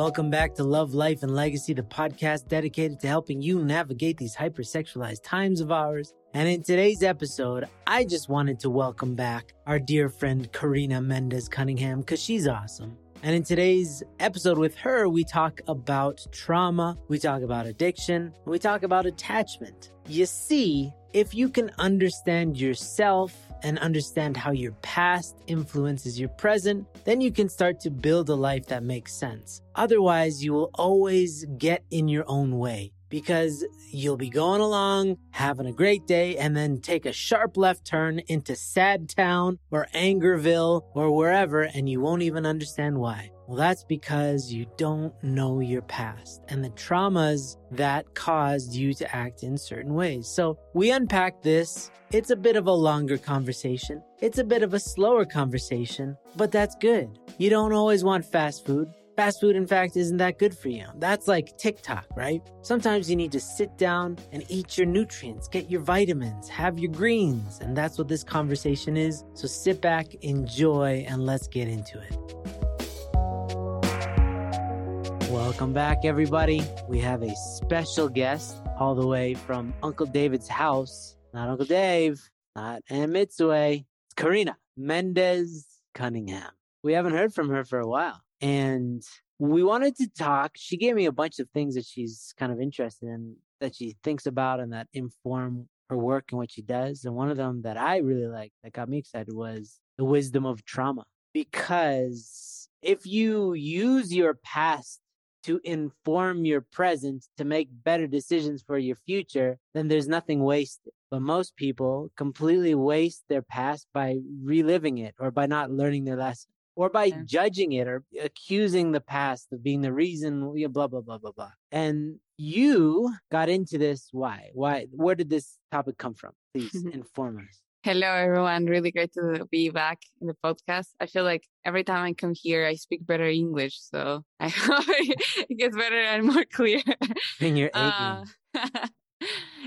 Welcome back to Love, Life, and Legacy, the podcast dedicated to helping you navigate these hypersexualized times of ours. And in today's episode, I just wanted to welcome back our dear friend Karina Mendez Cunningham because she's awesome. And in today's episode with her, we talk about trauma, we talk about addiction, we talk about attachment. You see, if you can understand yourself and understand how your past influences your present, then you can start to build a life that makes sense. Otherwise, you will always get in your own way because you'll be going along, having a great day, and then take a sharp left turn into Sad Town or Angerville or wherever, and you won't even understand why. Well, that's because you don't know your past and the traumas that caused you to act in certain ways. So we unpack this. It's a bit of a longer conversation. It's a bit of a slower conversation, but that's good. You don't always want fast food. Fast food, in fact, isn't that good for you. That's like TikTok, right? Sometimes you need to sit down and eat your nutrients, get your vitamins, have your greens. And that's what this conversation is. So sit back, enjoy, and let's get into it. Welcome back, everybody. We have a special guest all the way from Uncle David's house. Not Uncle Dave, not Aunt Mitsue. It's Karina Mendez Cunningham. We haven't heard from her for a while. And we wanted to talk. She gave me a bunch of things that she's kind of interested in, that she thinks about, and that inform her work and what she does. And one of them that I really liked, that got me excited, was the wisdom of trauma. Because if you use your past to inform your present to make better decisions for your future, then there's nothing wasted. But most people completely waste their past by reliving it or by not learning their lesson or by yeah. judging it or accusing the past of being the reason, blah, blah, blah, blah, blah. And you got into this. Why? Why? Where did this topic come from? Please inform us. Hello, everyone. Really great to be back in the podcast. I feel like every time I come here, I speak better English. So I hope it gets better and more clear. And you're uh,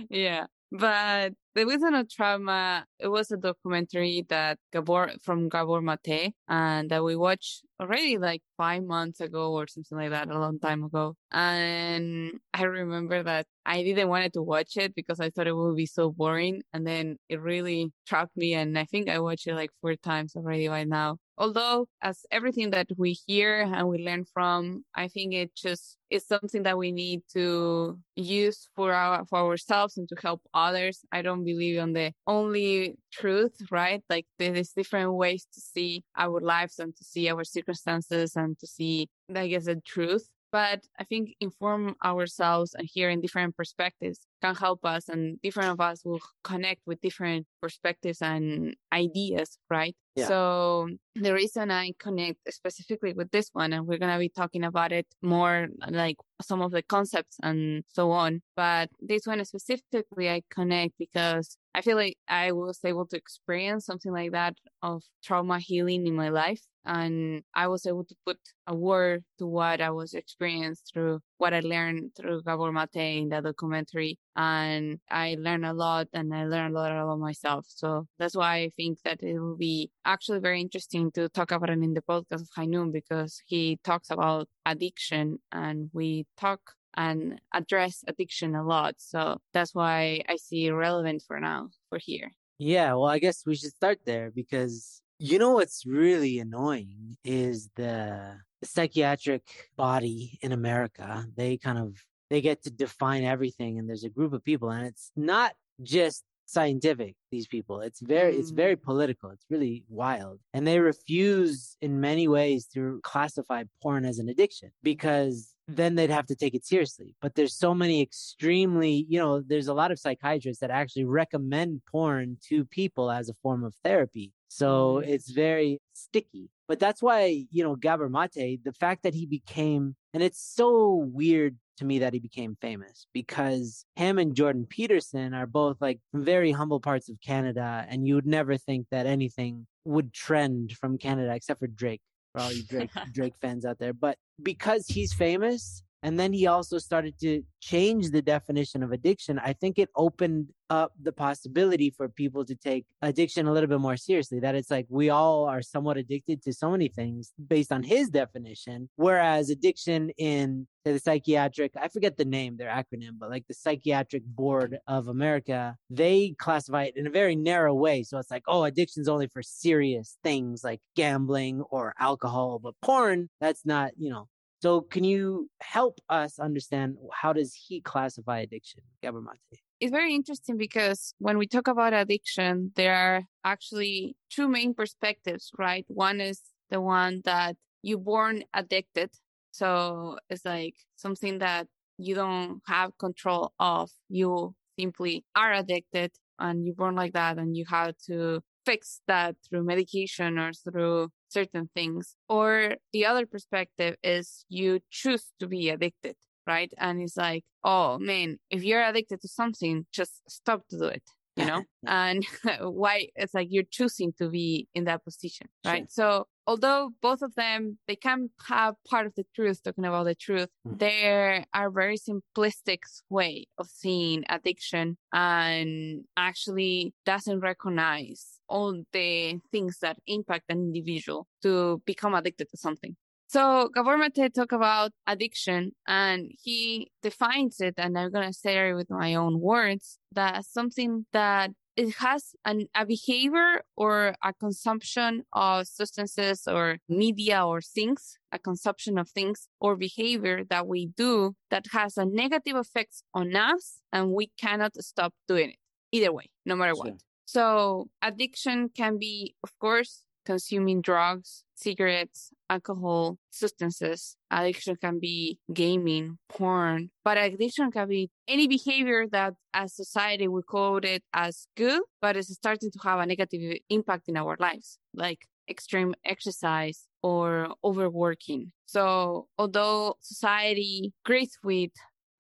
yeah. But the Wisdom of Trauma, it was a documentary that Gabor from Gabor Mate and that we watched already like five months ago or something like that, a long time ago. And I remember that I didn't want to watch it because I thought it would be so boring. And then it really struck me. And I think I watched it like four times already by now. Although, as everything that we hear and we learn from, I think it just is something that we need to use for our for ourselves and to help others. I don't believe on the only truth, right? Like there's different ways to see our lives and to see our circumstances and to see, I guess, the truth but I think inform ourselves and hearing different perspectives can help us and different of us will connect with different perspectives and ideas, right? Yeah. So the reason I connect specifically with this one, and we're going to be talking about it more like some of the concepts and so on. But this one specifically, I connect because I feel like I was able to experience something like that of trauma healing in my life and I was able to put a word to what I was experienced through what I learned through Gabor Mate in the documentary. And I learned a lot and I learned a lot about myself. So that's why I think that it will be actually very interesting to talk about it in the podcast of Hainun because he talks about addiction and we talk and address addiction a lot. So that's why I see relevant for now for here. Yeah, well, I guess we should start there because you know what's really annoying is the psychiatric body in America. They kind of they get to define everything and there's a group of people and it's not just scientific these people it's very mm. it's very political it's really wild and they refuse in many ways to classify porn as an addiction because then they'd have to take it seriously but there's so many extremely you know there's a lot of psychiatrists that actually recommend porn to people as a form of therapy so mm. it's very sticky. But that's why, you know, Gabor Mate, the fact that he became, and it's so weird to me that he became famous because him and Jordan Peterson are both like from very humble parts of Canada. And you would never think that anything would trend from Canada except for Drake, for all you Drake, Drake fans out there. But because he's famous, And then he also started to change the definition of addiction. I think it opened up the possibility for people to take addiction a little bit more seriously. That it's like we all are somewhat addicted to so many things based on his definition. Whereas addiction in the psychiatric, I forget the name, their acronym, but like the Psychiatric Board of America, they classify it in a very narrow way. So it's like, oh, addiction's only for serious things like gambling or alcohol, but porn, that's not, you know, so can you help us understand how does he classify addiction, Gabor Mate? It's very interesting because when we talk about addiction, there are actually two main perspectives, right? One is the one that you born addicted. So it's like something that you don't have control of. You simply are addicted and you're born like that and you have to fix that through medication or through certain things. Or the other perspective is you choose to be addicted, right? And it's like, oh man, if you're addicted to something, just stop to do it you know and why it's like you're choosing to be in that position right sure. so although both of them they can have part of the truth talking about the truth mm. there are very simplistic way of seeing addiction and actually doesn't recognize all the things that impact an individual to become addicted to something so Gabor Mate talk about addiction and he defines it, and I'm going to say it with my own words, that something that it has an, a behavior or a consumption of substances or media or things, a consumption of things or behavior that we do that has a negative effects on us and we cannot stop doing it either way, no matter sure. what. So addiction can be, of course, consuming drugs, cigarettes, alcohol, substances. Addiction can be gaming, porn, but addiction can be any behavior that as society we code it as good, but it's starting to have a negative impact in our lives, like extreme exercise or overworking. So although society agrees with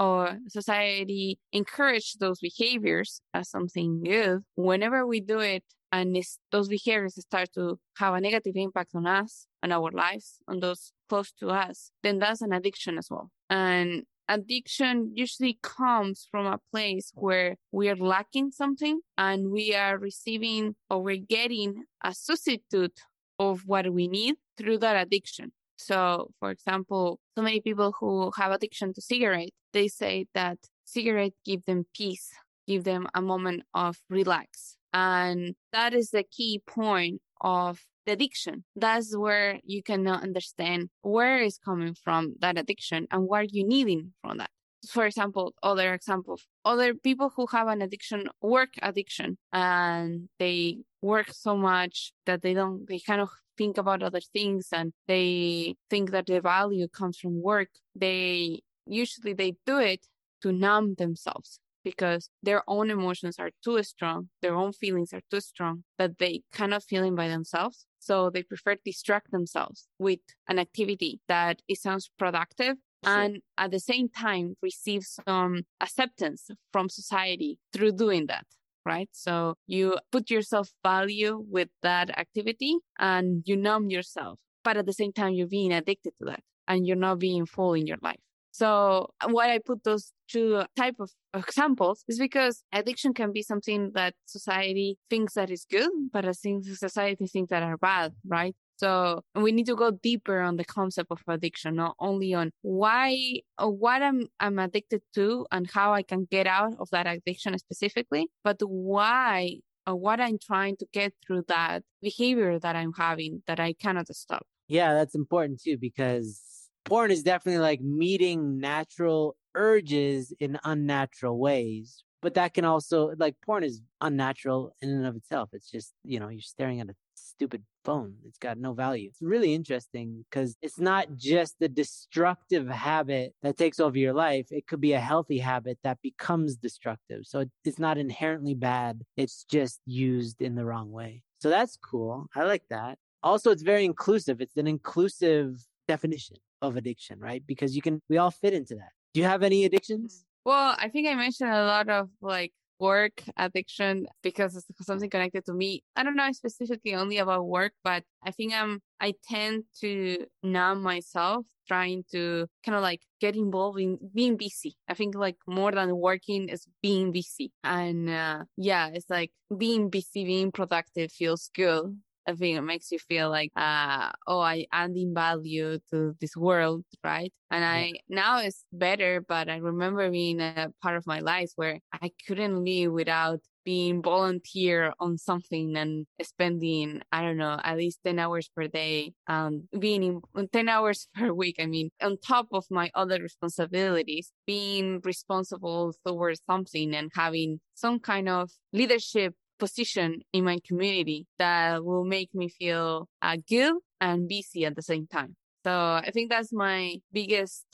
or society encourage those behaviors as something good, whenever we do it and those behaviors start to have a negative impact on us, on our lives, on those close to us, then that's an addiction as well. And addiction usually comes from a place where we are lacking something and we are receiving or we're getting a substitute of what we need through that addiction. So, for example, so many people who have addiction to cigarette, they say that cigarette give them peace, give them a moment of relax. And that is the key point of the addiction. That's where you cannot understand where is coming from that addiction and what you needing from that. For example, other examples, other people who have an addiction, work addiction, and they work so much that they don't, they kind of think about other things and they think that the value comes from work. They usually they do it to numb themselves because their own emotions are too strong, their own feelings are too strong that they cannot feel it by themselves. So they prefer to distract themselves with an activity that it sounds productive and at the same time receive some acceptance from society through doing that. Right. So you put yourself value with that activity and you numb yourself, but at the same time, you're being addicted to that and you're not being full in your life. So uh, why I put those two type of examples is because addiction can be something that society thinks that is good, but I think society thinks that are bad, right? So we need to go deeper on the concept of addiction, not only on why or what I'm I'm addicted to and how I can get out of that addiction specifically, but why or what I'm trying to get through that behavior that I'm having that I cannot stop. Yeah, that's important too because porn is definitely like meeting natural urges in unnatural ways. But that can also like porn is unnatural in and of itself. It's just, you know, you're staring at a stupid phone. It's got no value. It's really interesting because it's not just the destructive habit that takes over your life. It could be a healthy habit that becomes destructive. So it's not inherently bad. It's just used in the wrong way. So that's cool. I like that. Also, it's very inclusive. It's an inclusive definition of addiction, right? Because you can, we all fit into that. Do you have any addictions? Well, I think I mentioned a lot of like work addiction because it's something connected to me. I don't know specifically only about work, but I think I'm, I tend to numb myself trying to kind of like get involved in being busy. I think like more than working is being busy. And uh, yeah, it's like being busy, being productive feels good. I think it makes you feel like, uh, oh, I adding value to this world, right? And I now it's better, but I remember being a part of my life where I couldn't live without being volunteer on something and spending i don't know at least 10 hours per day um being in 10 hours per week i mean on top of my other responsibilities being responsible towards something and having some kind of leadership position in my community that will make me feel uh, good and busy at the same time. So I think that's my biggest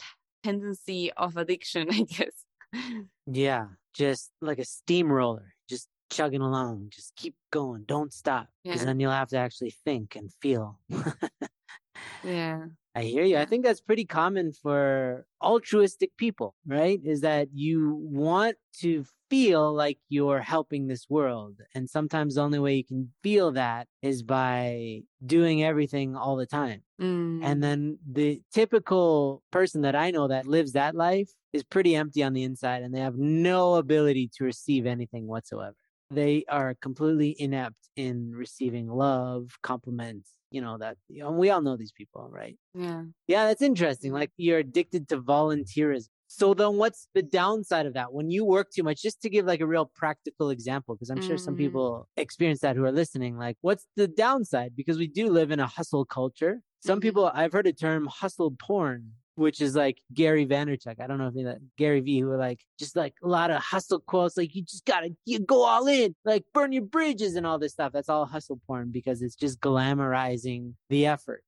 tendency of addiction, I guess. Yeah, just like a steamroller, just chugging along, just keep going, don't stop, because yeah. then you'll have to actually think and feel. yeah. I hear you. I think that's pretty common for altruistic people, right? Is that you want to feel like you're helping this world. And sometimes the only way you can feel that is by doing everything all the time. Mm. And then the typical person that I know that lives that life is pretty empty on the inside and they have no ability to receive anything whatsoever. They are completely inept in receiving love, compliments, you know that you know, we all know these people right? Yeah. Yeah that's interesting like you're addicted to volunteerism. So then what's the downside of that? When you work too much just to give like a real practical example because i'm sure mm-hmm. some people experience that who are listening like what's the downside? Because we do live in a hustle culture. Some mm-hmm. people i've heard a term hustle porn which is like Gary Vaynerchuk. I don't know if you know that Gary V, who are like just like a lot of hustle quotes, like you just gotta you go all in, like burn your bridges and all this stuff. That's all hustle porn because it's just glamorizing the effort,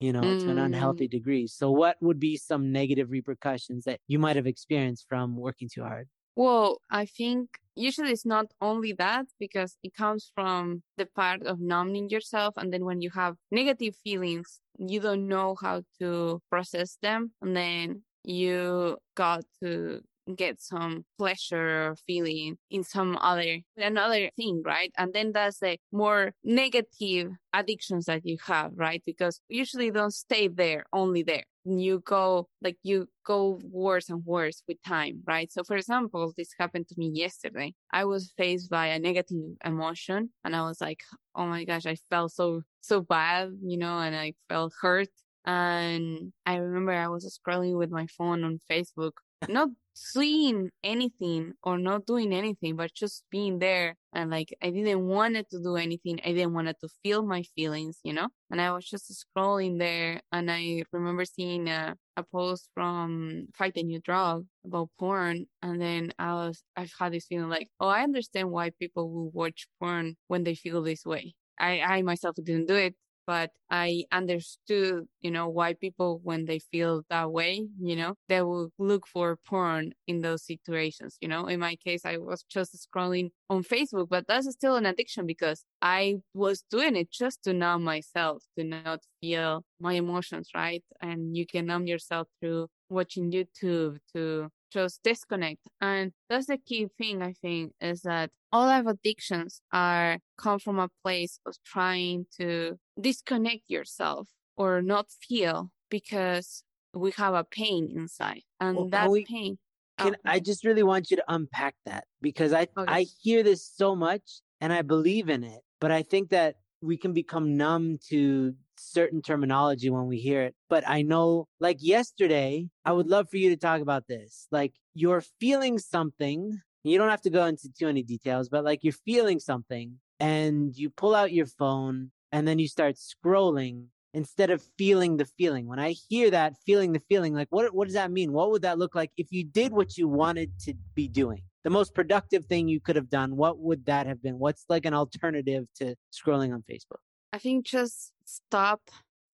you know, mm. to an unhealthy mm. degree. So, what would be some negative repercussions that you might have experienced from working too hard? Well, I think usually it's not only that because it comes from the part of numbing yourself. And then when you have negative feelings, you don't know how to process them. And then you got to get some pleasure or feeling in some other another thing right? And then that's the more negative addictions that you have right? Because usually don't stay there only there. You go like you go worse and worse with time right? So for example this happened to me yesterday. I was faced by a negative emotion and i was like oh my gosh i felt so so bad you know and i felt hurt. And I remember I was scrolling with my phone on Facebook, not seeing anything or not doing anything, but just being there. And like, I didn't want to do anything. I didn't want to feel my feelings, you know? And I was just scrolling there. And I remember seeing a, a post from Fight the New Drug about porn. And then I was, I've had this feeling like, oh, I understand why people will watch porn when they feel this way. I, I myself didn't do it but I understood, you know, why people, when they feel that way, you know, they will look for porn in those situations. You know, in my case, I was just scrolling on Facebook, but that's still an addiction because I was doing it just to numb myself, to not feel my emotions, right? And you can numb yourself through watching YouTube, to just disconnect. And that's the key thing, I think, is that all of addictions are come from a place of trying to disconnect yourself or not feel because we have a pain inside. And well, that we, pain. Can oh, I just really want you to unpack that because I okay. I hear this so much and I believe in it, but I think that we can become numb to certain terminology when we hear it. But I know, like yesterday, I would love for you to talk about this. Like you're feeling something. You don't have to go into too many details, but like you're feeling something and you pull out your phone and then you start scrolling instead of feeling the feeling. When I hear that feeling the feeling, like what what does that mean? What would that look like if you did what you wanted to be doing? The most productive thing you could have done, what would that have been? What's like an alternative to scrolling on Facebook? I think just stop,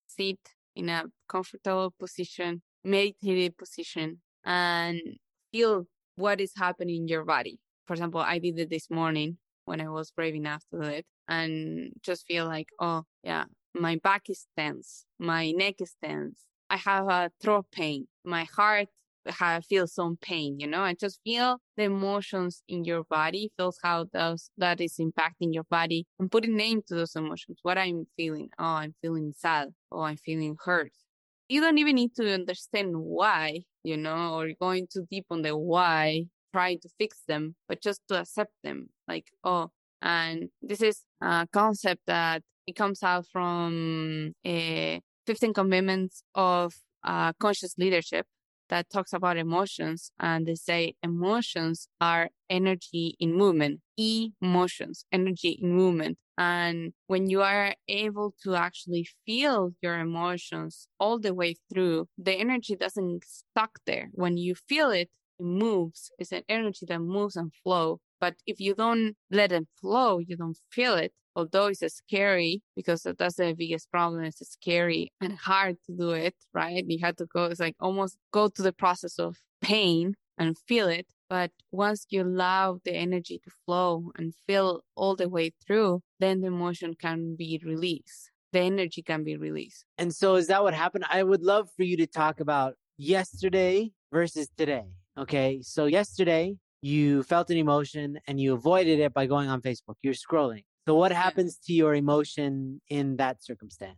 sit in a comfortable position, meditative position, and feel what is happening in your body. For example, I did it this morning when I was brave enough to do it and just feel like, oh, yeah, my back is tense, my neck is tense, I have a throat pain, my heart have, feel some pain, you know, and just feel the emotions in your body, feels how those, that is impacting your body and put a name to those emotions. What I'm feeling. Oh, I'm feeling sad. Oh, I'm feeling hurt. You don't even need to understand why, you know, or going too deep on the why, trying to fix them, but just to accept them. Like, oh, and this is a concept that it comes out from a eh, 15 commitments of uh, conscious leadership that talks about emotions and they say emotions are energy in movement emotions energy in movement. And when you are able to actually feel your emotions all the way through the energy doesn't stuck there. When you feel it it moves. It's an energy that moves and flow. But if you don't let it flow you don't feel it although it's scary because that's the biggest problem it's scary and hard to do it right? You have to go it's like almost go to the process of pain and feel it but once you allow the energy to flow and feel all the way through then the emotion can be released the energy can be released. And so is that what happened? I would love for you to talk about yesterday versus today okay? So yesterday you felt an emotion and you avoided it by going on facebook you're scrolling so, what happens to your emotion in that circumstance?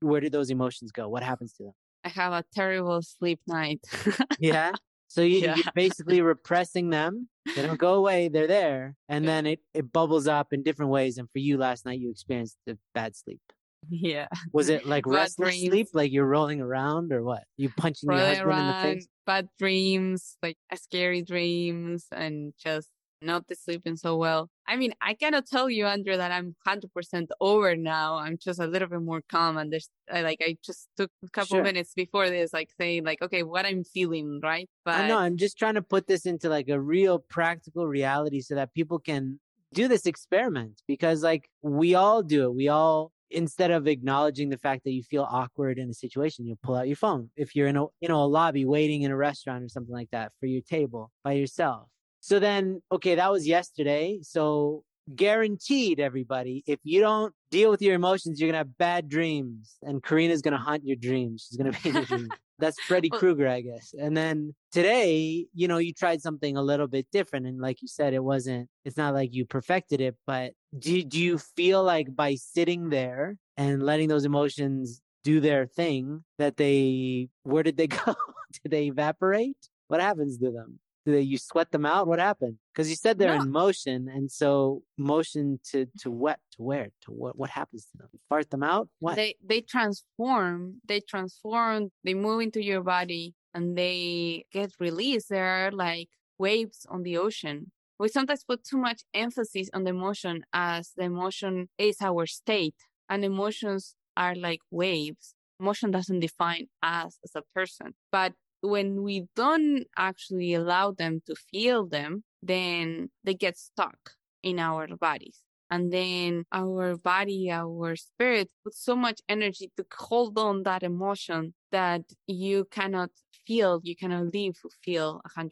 Where do those emotions go? What happens to them? I have a terrible sleep night. yeah. So you, yeah. you're basically repressing them. They don't go away. They're there. And then it, it bubbles up in different ways. And for you last night, you experienced the bad sleep. Yeah. Was it like bad restless dreams. sleep? Like you're rolling around or what? You punching rolling your husband around, in the face? Bad dreams, like scary dreams and just not sleeping so well. I mean, I cannot tell you, Andrew, that I'm 100% over now. I'm just a little bit more calm. And there's I, like, I just took a couple sure. minutes before this, like saying like, okay, what I'm feeling, right? But I know I'm just trying to put this into like a real practical reality so that people can do this experiment because like we all do it. We all, instead of acknowledging the fact that you feel awkward in a situation, you pull out your phone. If you're in a, you know, a lobby waiting in a restaurant or something like that for your table by yourself so then, okay, that was yesterday. So guaranteed, everybody, if you don't deal with your emotions, you're gonna have bad dreams, and Karina's gonna haunt your dreams. She's gonna be in your dreams. That's Freddy Krueger, I guess. And then today, you know, you tried something a little bit different, and like you said, it wasn't. It's not like you perfected it, but do do you feel like by sitting there and letting those emotions do their thing that they where did they go? did they evaporate? What happens to them? Do they you sweat them out? What happened? Because you said they're no. in motion, and so motion to to mm-hmm. what to where to what what happens to them? Fart them out? What? They they transform. They transform. They move into your body, and they get released. They're like waves on the ocean. We sometimes put too much emphasis on the emotion as the emotion is our state, and emotions are like waves. Emotion doesn't define us as a person, but when we don't actually allow them to feel them, then they get stuck in our bodies. And then our body, our spirit puts so much energy to hold on that emotion that you cannot feel, you cannot live feel 100%.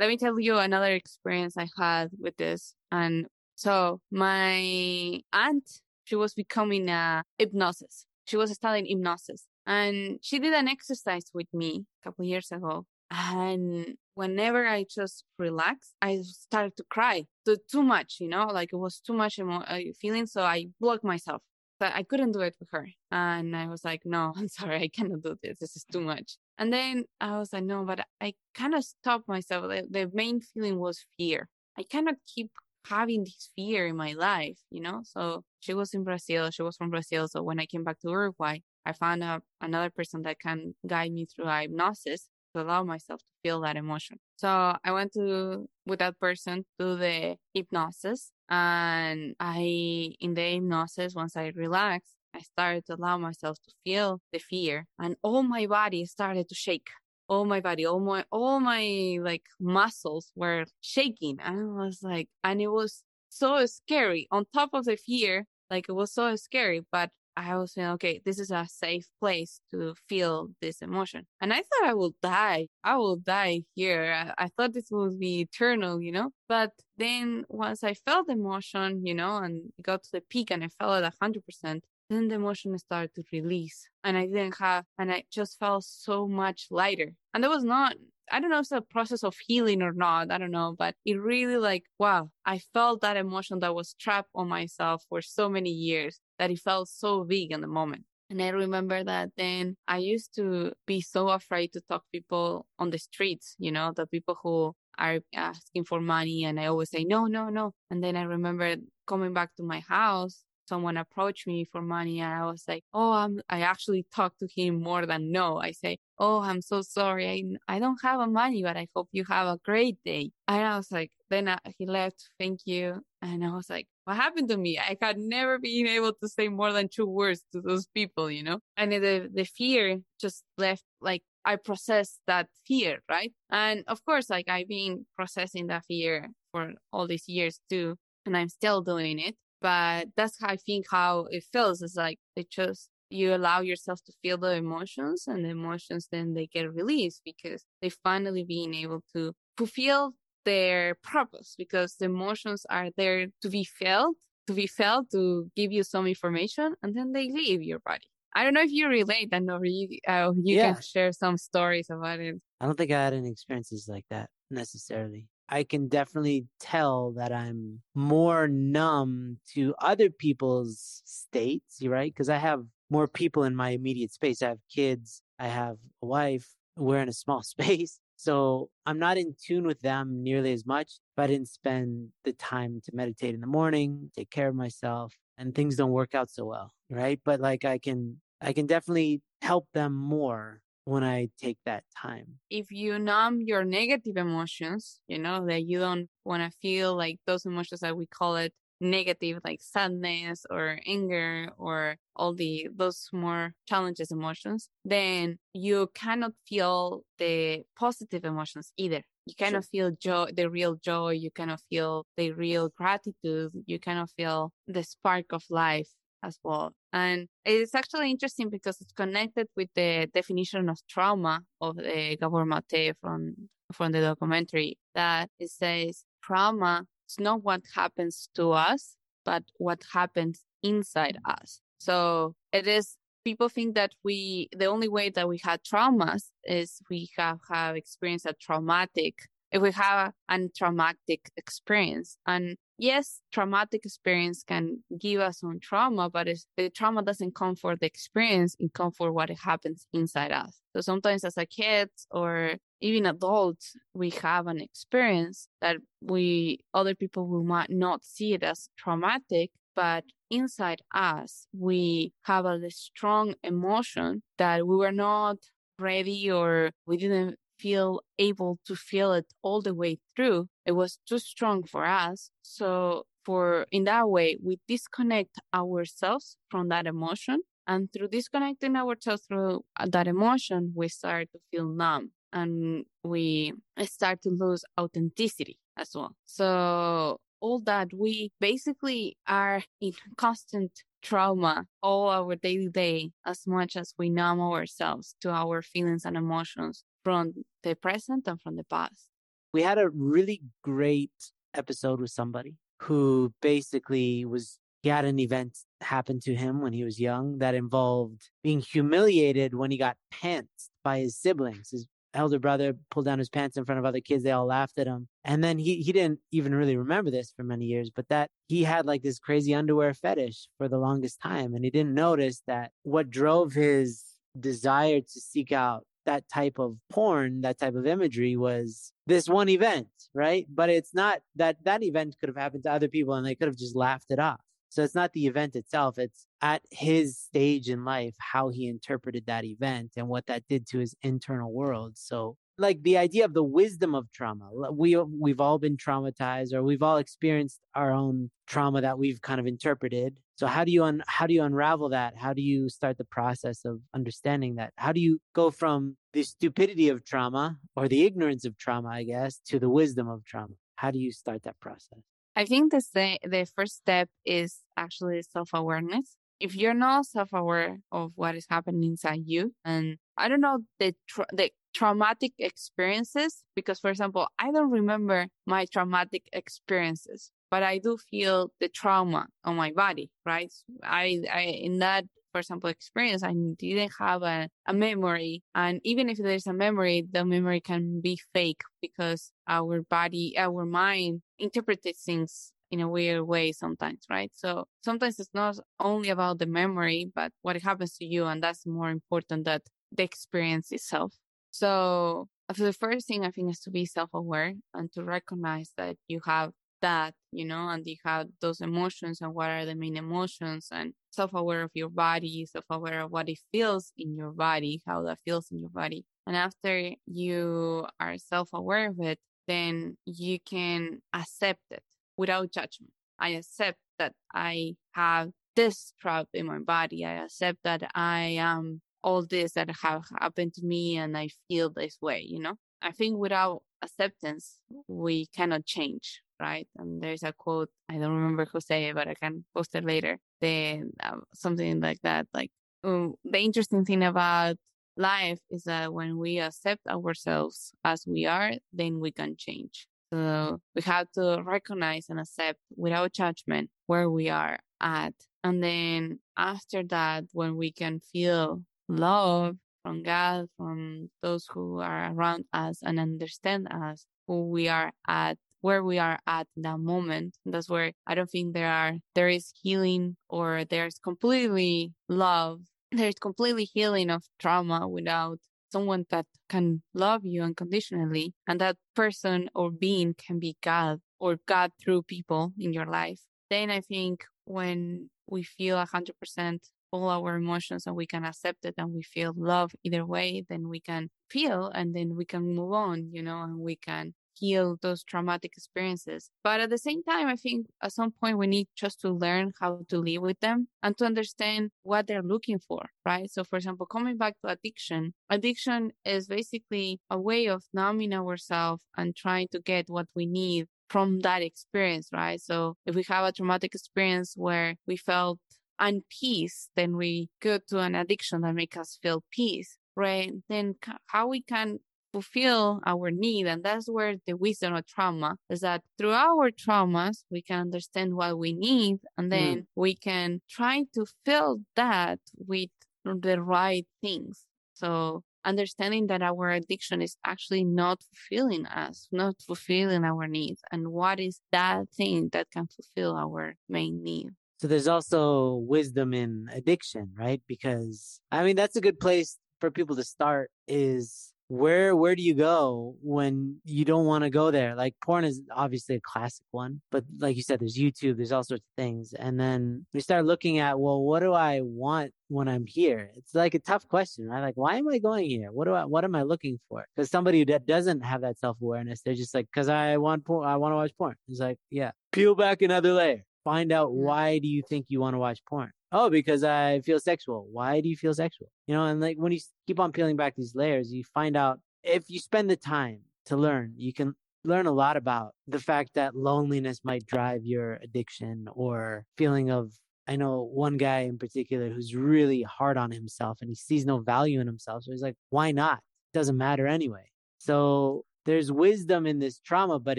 Let me tell you another experience I had with this. And so my aunt, she was becoming a hypnosis. She was studying hypnosis. And she did an exercise with me a couple years ago. And whenever I just relaxed, I started to cry too, too much, you know, like it was too much emo- uh, feeling. So I blocked myself. I couldn't do it with her. And I was like, no, I'm sorry. I cannot do this. This is too much. And then I was like, no, but I kind of stopped myself. The main feeling was fear. I cannot keep having this fear in my life, you know? So she was in Brazil. She was from Brazil. So when I came back to Uruguay, I found a, another person that can guide me through hypnosis to allow myself to feel that emotion. So I went to with that person to the hypnosis and I in the hypnosis once I relaxed, I started to allow myself to feel the fear and all my body started to shake. All my body, all my all my like muscles were shaking. And I was like and it was so scary on top of the fear like it was so scary but I was feeling, okay, this is a safe place to feel this emotion. And I thought I would die. I will die here. I, I thought this would be eternal, you know? But then once I felt the emotion, you know, and got to the peak and I felt it 100%, then the emotion started to release and I didn't have, and I just felt so much lighter. And that was not I don't know if it's a process of healing or not. I don't know, but it really like, wow, I felt that emotion that was trapped on myself for so many years that it felt so big in the moment. And I remember that then I used to be so afraid to talk to people on the streets, you know, the people who are asking for money. And I always say, no, no, no. And then I remember coming back to my house someone approached me for money and I was like, oh, I'm, I actually talked to him more than no. I say, oh, I'm so sorry. I, I don't have a money, but I hope you have a great day. And I was like, then I, he left. Thank you. And I was like, what happened to me? I had never been able to say more than two words to those people, you know? And the, the fear just left like I processed that fear, right? And of course, like I've been processing that fear for all these years too, and I'm still doing it but that's how I think how it feels. It's like it just you allow yourself to feel the emotions and the emotions then they get released because they finally being able to fulfill their purpose because the emotions are there to be felt to be felt to give you some information and then they leave your body i don't know if you relate and or you, uh, you yeah. can share some stories about it i don't think i had any experiences like that necessarily I can definitely tell that I'm more numb to other people's states, right? Because I have more people in my immediate space. I have kids, I have a wife, we're in a small space. So I'm not in tune with them nearly as much if I didn't spend the time to meditate in the morning, take care of myself, and things don't work out so well, right? But like I can, I can definitely help them more when I take that time. If you numb your negative emotions, you know, that you don't want to feel like those emotions that we call it negative, like sadness or anger or all the, those more challenges emotions, then you cannot feel the positive emotions either. You cannot sure. feel joy, the real joy. You cannot feel the real gratitude. You cannot feel the spark of life as well. And it's actually interesting because it's connected with the definition of trauma of the Gabor Mate from, from the documentary that it says trauma is not what happens to us, but what happens inside us. So it is people think that we the only way that we had traumas is we have have experienced a traumatic if we have a traumatic experience and yes, traumatic experience can give us some trauma, but the trauma doesn't come for the experience, it comes for what happens inside us. So sometimes as a kid or even adults, we have an experience that we, other people will might not see it as traumatic, but inside us, we have a strong emotion that we were not ready or we didn't feel able to feel it all the way through. It was too strong for us. So for in that way, we disconnect ourselves from that emotion. And through disconnecting ourselves through uh, that emotion, we start to feel numb and we start to lose authenticity as well. So all that we basically are in constant trauma all our daily day as much as we numb ourselves to our feelings and emotions from the present and from the past. We had a really great episode with somebody who basically was he had an event happen to him when he was young that involved being humiliated when he got pantsed by his siblings. His elder brother pulled down his pants in front of other kids. They all laughed at him. And then he, he didn't even really remember this for many years, but that he had like this crazy underwear fetish for the longest time. And he didn't notice that what drove his desire to seek out that type of porn, that type of imagery was this one event, right? But it's not that that event could have happened to other people and they could have just laughed it off. So it's not the event itself. It's at his stage in life, how he interpreted that event and what that did to his internal world. So like the idea of the wisdom of trauma. We we've all been traumatized or we've all experienced our own trauma that we've kind of interpreted. So how do you un, how do you unravel that? How do you start the process of understanding that? How do you go from the stupidity of trauma or the ignorance of trauma, I guess, to the wisdom of trauma? How do you start that process? I think the the first step is actually self awareness if you're not self-aware of what is happening inside you and i don't know the tr- the traumatic experiences because for example i don't remember my traumatic experiences but i do feel the trauma on my body right i i in that for example experience i didn't have a, a memory and even if there's a memory the memory can be fake because our body our mind interprets things in a weird way sometimes, right? So sometimes it's not only about the memory, but what happens to you. And that's more important than the experience itself. So the first thing I think is to be self-aware and to recognize that you have that, you know, and you have those emotions and what are the main emotions and self-aware of your body, self-aware of what it feels in your body, how that feels in your body. And after you are self-aware of it, then you can accept it without judgment. I accept that I have this trap in my body. I accept that I am all this that have happened to me and I feel this way, you know? I think without acceptance, we cannot change, right? And there's a quote, I don't remember who said it, but I can post it later. Then uh, something like that. Like um, the interesting thing about life is that when we accept ourselves as we are, then we can change. So we have to recognize and accept without judgment where we are at. And then after that, when we can feel love from God, from those who are around us and understand us, who we are at, where we are at that moment. That's where I don't think there are, there is healing or there's completely love. There's completely healing of trauma without someone that can love you unconditionally. And that person or being can be God or God through people in your life. Then I think when we feel 100% all our emotions and we can accept it and we feel love either way, then we can feel and then we can move on, you know, and we can heal those traumatic experiences. But at the same time, I think at some point we need just to learn how to live with them and to understand what they're looking for, right? So, for example, coming back to addiction, addiction is basically a way of numbing ourselves and trying to get what we need from that experience, right? So, if we have a traumatic experience where we felt unpeace, then we go to an addiction that makes us feel peace right? Then how we can fulfill our need. And that's where the wisdom of trauma is that through our traumas, we can understand what we need and mm. then mm. we can try to fill that with the right things. So understanding that our addiction is actually not fulfilling us, not fulfilling our needs. And what is that thing that can fulfill our main need? So there's also wisdom in addiction, right? Because I mean, that's a good place for people to start is where where do you go when you don't want to go there? Like porn is obviously a classic one but like you said there's youtube there's all sorts of things. And then we start looking at well what do i want when i'm here? It's like a tough question right? Like why am i going here? What do i what am i looking for? Because somebody that doesn't have that self-awareness they're just like because i want porn i want to watch porn it's like yeah peel back another layer find out mm-hmm. why do you think you want to watch porn oh, because I feel sexual. Why do you feel sexual? You know, and like when you keep on peeling back these layers, you find out if you spend the time to learn, you can learn a lot about the fact that loneliness might drive your addiction or feeling of I know one guy in particular who's really hard on himself and he sees no value in himself. So he's like, why not? It doesn't matter anyway. So there's wisdom in this trauma, but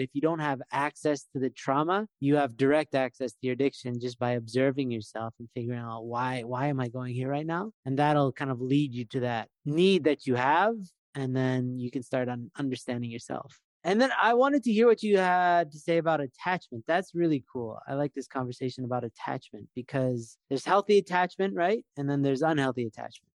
if you don't have access to the trauma, you have direct access to your addiction just by observing yourself and figuring out why why am I going here right now? And that'll kind of lead you to that need that you have and then you can start on understanding yourself. And then I wanted to hear what you had to say about attachment. That's really cool. I like this conversation about attachment because there's healthy attachment, right? And then there's unhealthy attachment.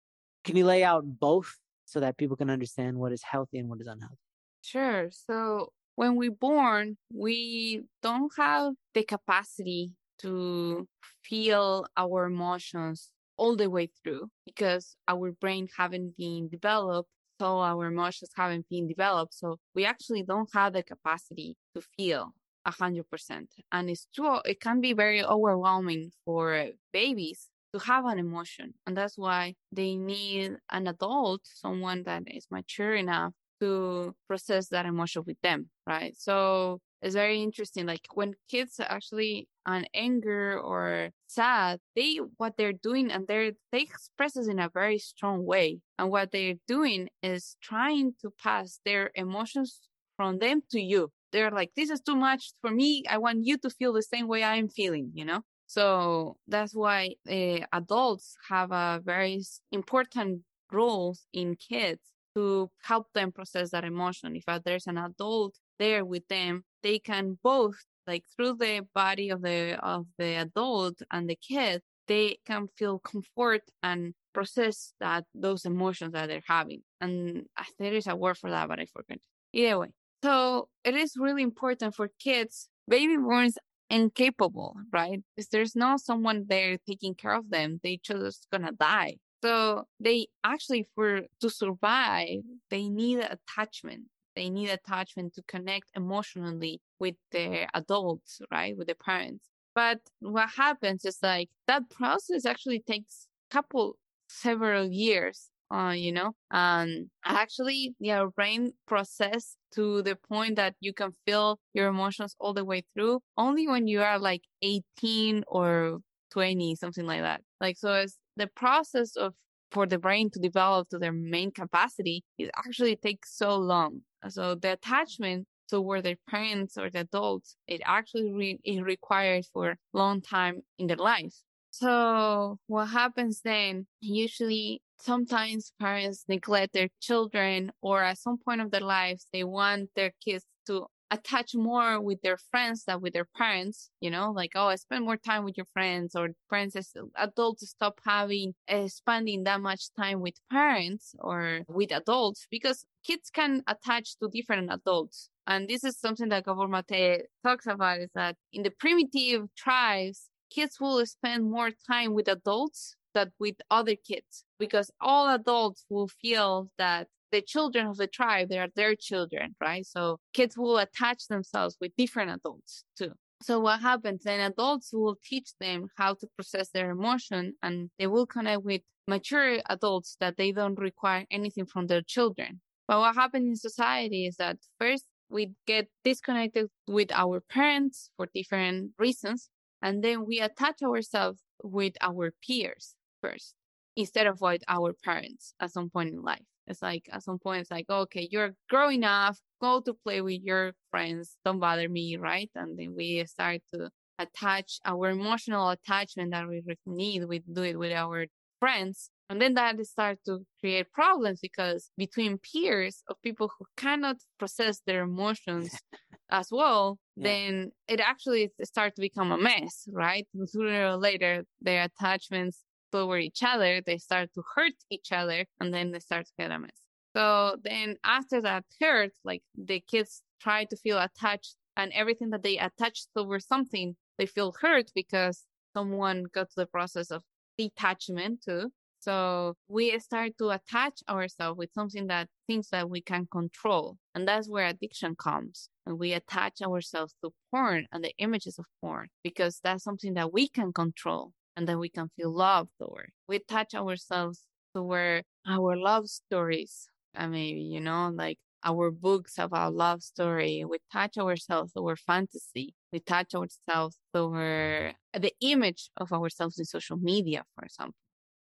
Can you lay out both so that people can understand what is healthy and what is unhealthy? Sure. So when we're born, we don't have the capacity to feel our emotions all the way through because our brain haven't been developed so our emotions haven't been developed so we actually don't have the capacity to feel a hundred percent and it's true it can be very overwhelming for babies to have an emotion and that's why they need an adult someone that is mature enough to process that emotion with them, right? So it's very interesting. Like when kids are actually on anger or sad, they what they're doing and they're they express this in a very strong way. And what they're doing is trying to pass their emotions from them to you. They're like, this is too much for me. I want you to feel the same way I'm feeling, you know? So that's why uh, adults have a very important role in kids to help them process that emotion. If there's an adult there with them, they can both like through the body of the of the adult and the kid, they can feel comfort and process that those emotions that they're having. And uh, there is a word for that, but I forgot. Either way. So it is really important for kids, baby borns incapable, right? Because there's no someone there taking care of them. They just gonna die. So they actually, for to survive, they need attachment. They need attachment to connect emotionally with their adults, right? With the parents. But what happens is like that process actually takes couple several years uh, you know and actually your brain process to the point that you can feel your emotions all the way through only when you are like 18 or 20 something like that like so it's the process of for the brain to develop to their main capacity it actually takes so long. So the attachment toward their parents or the adults it actually re- it requires for long time in their life. So what happens then usually sometimes parents neglect their children or at some point of their lives they want their kids to attach more with their friends than with their parents you know like oh i spend more time with your friends or friends as adults stop having uh, spending that much time with parents or with adults because kids can attach to different adults. And this is something that Gabor Mate talks about is that in the primitive tribes kids will spend more time with adults than with other kids because all adults will feel that the children of the tribe, they are their children, right? So kids will attach themselves with different adults too. So what happens then adults will teach them how to process their emotion and they will connect with mature adults that they don't require anything from their children. But what happens in society is that first we get disconnected with our parents for different reasons. And then we attach ourselves with our peers first instead of with our parents at some point in life. It's like at some point, it's like, okay, you're growing up, go to play with your friends, don't bother me, right? And then we start to attach our emotional attachment that we need, we do it with our friends. And then that starts to create problems because between peers of people who cannot process their emotions as well, yeah. then it actually starts to become a mess, right? sooner or later, their attachments toward each other, they start to hurt each other and then they start to get a mess. So then after that hurt, like the kids try to feel attached and everything that they attach over something, they feel hurt because someone got to the process of detachment too. So we start to attach ourselves with something that things that we can control. And that's where addiction comes. And we attach ourselves to porn and the images of porn because that's something that we can control and then we can feel loved or we attach ourselves to where our love stories uh, maybe you know like our books about love story we touch ourselves to our fantasy we touch ourselves to our, the image of ourselves in social media for example.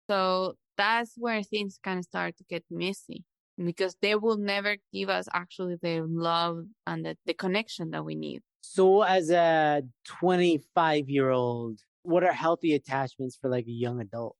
So that's where things kind of start to get messy because they will never give us actually the love and the, the connection that we need. So as a 25 year old what are healthy attachments for like a young adult?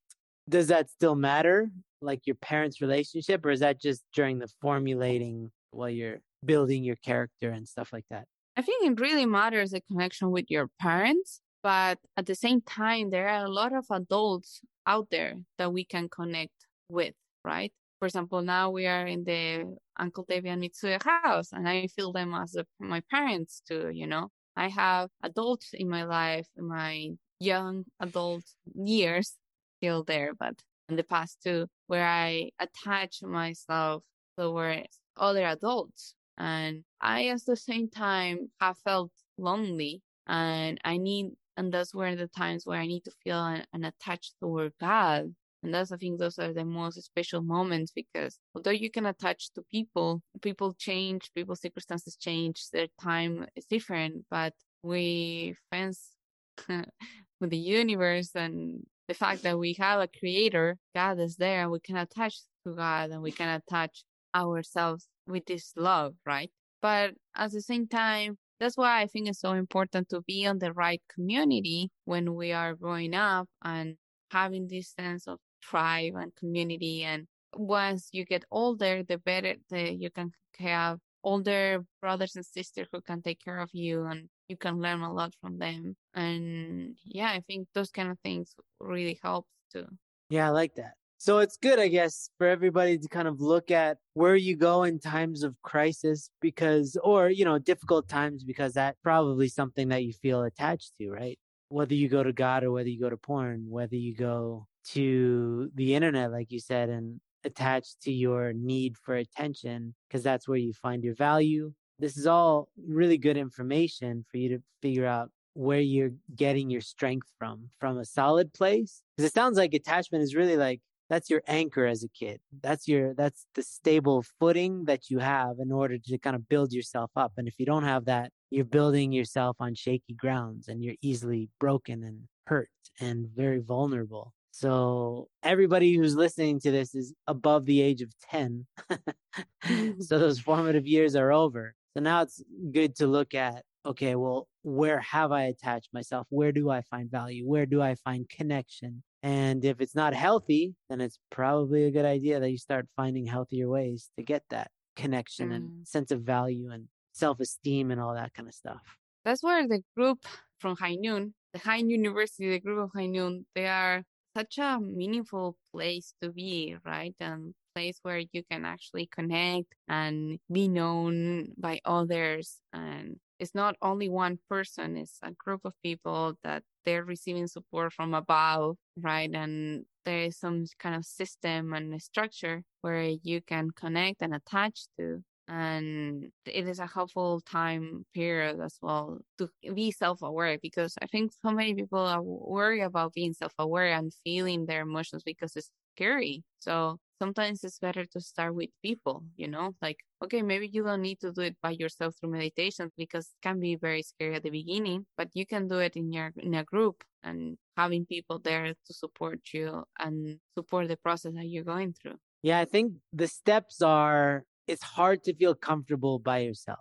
Does that still matter? Like your parents' relationship, or is that just during the formulating while you're building your character and stuff like that? I think it really matters the connection with your parents, but at the same time, there are a lot of adults out there that we can connect with, right? For example, now we are in the Uncle David and Mitsuya house, and I feel them as a, my parents too, you know? I have adults in my life, my young adult years still there, but in the past too, where I attach myself towards other adults. And I, at the same time, have felt lonely and I need, and those were the times where I need to feel an, an attached toward God And that's, I think, those are the most special moments because although you can attach to people, people change, people's circumstances change, their time is different, but we friends with the universe and the fact that we have a creator, God is there, and we can attach to God and we can attach ourselves with this love, right? But at the same time, that's why I think it's so important to be on the right community when we are growing up and having this sense of tribe and community. And once you get older, the better the, you can have older brothers and sisters who can take care of you and you can learn a lot from them. And yeah, I think those kind of things really helps too. Yeah, I like that. So it's good, I guess, for everybody to kind of look at where you go in times of crisis because, or, you know, difficult times because that's probably something that you feel attached to, right? Whether you go to God or whether you go to porn, whether you go to the internet, like you said, and attached to your need for attention, because that's where you find your value. This is all really good information for you to figure out where you're getting your strength from, from a solid place. Because it sounds like attachment is really like that's your anchor as a kid. That's your that's the stable footing that you have in order to kind of build yourself up. And if you don't have that, you're building yourself on shaky grounds and you're easily broken and hurt and very vulnerable. So everybody who's listening to this is above the age of 10. so those formative years are over. So now it's good to look at okay, well, where have I attached myself? Where do I find value? Where do I find connection? And if it's not healthy, then it's probably a good idea that you start finding healthier ways to get that connection mm. and sense of value and self esteem and all that kind of stuff. That's where the group from High Noon, the High Noon University, the group of High Noon, they are such a meaningful place to be, right? And place where you can actually connect and be known by others. And it's not only one person it's a group of people that they're receiving support from above right? And there is some kind of system and structure where you can connect and attach to and it is a helpful time period as well to be self-aware because i think so many people are worried about being self-aware and feeling their emotions because it's scary so sometimes it's better to start with people, you know, like, okay, maybe you don't need to do it by yourself through meditation because it can be very scary at the beginning, but you can do it in your, in a group and having people there to support you and support the process that you're going through. Yeah, I think the steps are it's hard to feel comfortable by yourself.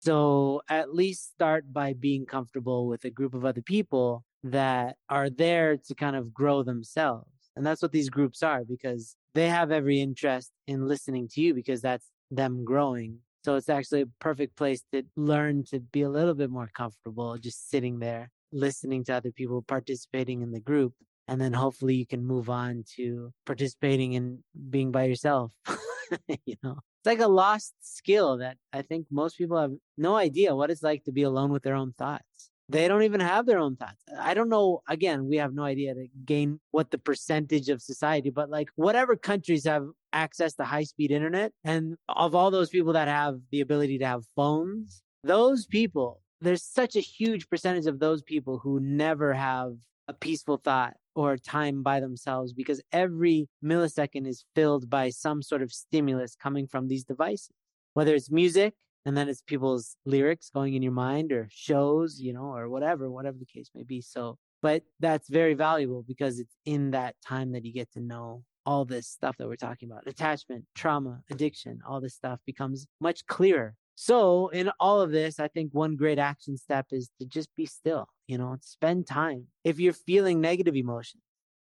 So at least start by being comfortable with a group of other people that are there to kind of grow themselves. And that's what these groups are because they have every interest in listening to you because that's them growing. So it's actually a perfect place to learn to be a little bit more comfortable just sitting there, listening to other people participating in the group. And then hopefully you can move on to participating in being by yourself. you know, like a lost skill that I think most people have no idea what it's like to be alone with their own thoughts. They don't even have their own thoughts. I don't know. Again, we have no idea to gain what the percentage of society, but like whatever countries have access to high speed internet, and of all those people that have the ability to have phones, those people, there's such a huge percentage of those people who never have a peaceful thought or time by themselves because every millisecond is filled by some sort of stimulus coming from these devices, whether it's music, and then it's people's lyrics going in your mind or shows, you know, or whatever, whatever the case may be. So, but that's very valuable because it's in that time that you get to know all this stuff that we're talking about attachment, trauma, addiction, all this stuff becomes much clearer. So, in all of this, I think one great action step is to just be still, you know, spend time. If you're feeling negative emotions,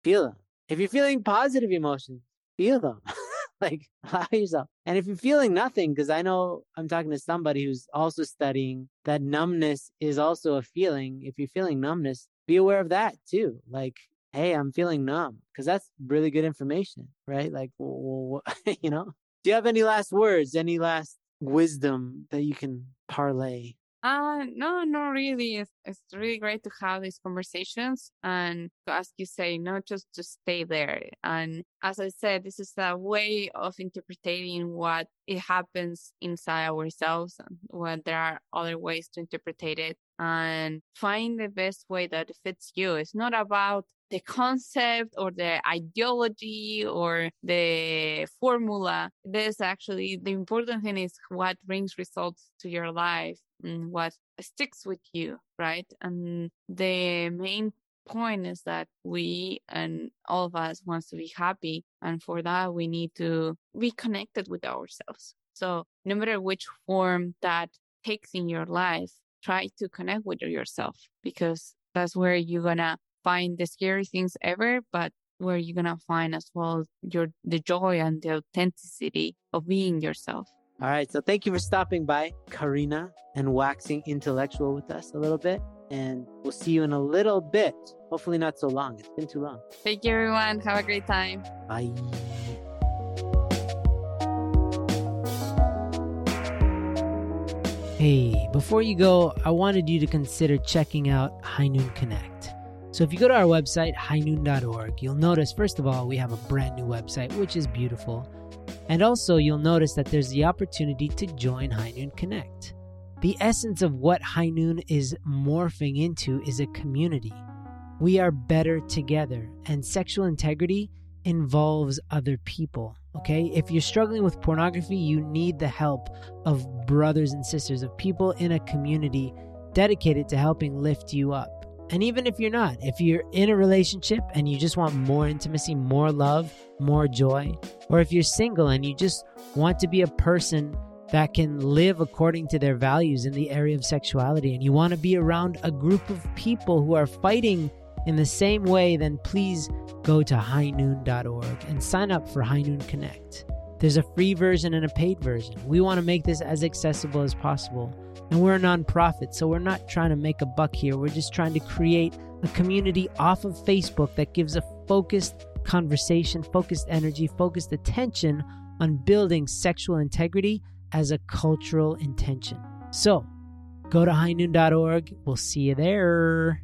feel them. If you're feeling positive emotions, feel them. like allow yourself. And if you're feeling nothing, because I know I'm talking to somebody who's also studying that numbness is also a feeling. If you're feeling numbness, be aware of that too. Like, hey, I'm feeling numb, because that's really good information, right? Like, you know, do you have any last words, any last wisdom that you can parlay uh, no, not really. It's, it's really great to have these conversations and as you say, not just to stay there. And as I said, this is a way of interpreting what it happens inside ourselves and when there are other ways to interpret it and find the best way that fits you. It's not about the concept or the ideology or the formula. This actually, the important thing is what brings results to your life and what sticks with you, right? And the main point is that we and all of us wants to be happy and for that we need to be connected with ourselves so no matter which form that takes in your life try to connect with yourself because that's where you're gonna find the scary things ever but where you're gonna find as well your the joy and the authenticity of being yourself all right so thank you for stopping by karina and waxing intellectual with us a little bit and we'll see you in a little bit. Hopefully, not so long. It's been too long. Thank you, everyone. Have a great time. Bye. Hey, before you go, I wanted you to consider checking out High Noon Connect. So, if you go to our website, highnoon.org, you'll notice, first of all, we have a brand new website, which is beautiful. And also, you'll notice that there's the opportunity to join High Noon Connect. The essence of what High Noon is morphing into is a community. We are better together, and sexual integrity involves other people. Okay? If you're struggling with pornography, you need the help of brothers and sisters, of people in a community dedicated to helping lift you up. And even if you're not, if you're in a relationship and you just want more intimacy, more love, more joy, or if you're single and you just want to be a person that can live according to their values in the area of sexuality and you want to be around a group of people who are fighting in the same way, then please go to highnoon.org and sign up for High Noon Connect. There's a free version and a paid version. We want to make this as accessible as possible. And we're a nonprofit, so we're not trying to make a buck here. We're just trying to create a community off of Facebook that gives a focused conversation, focused energy, focused attention on building sexual integrity as a cultural intention. So go to highnoon.org. We'll see you there.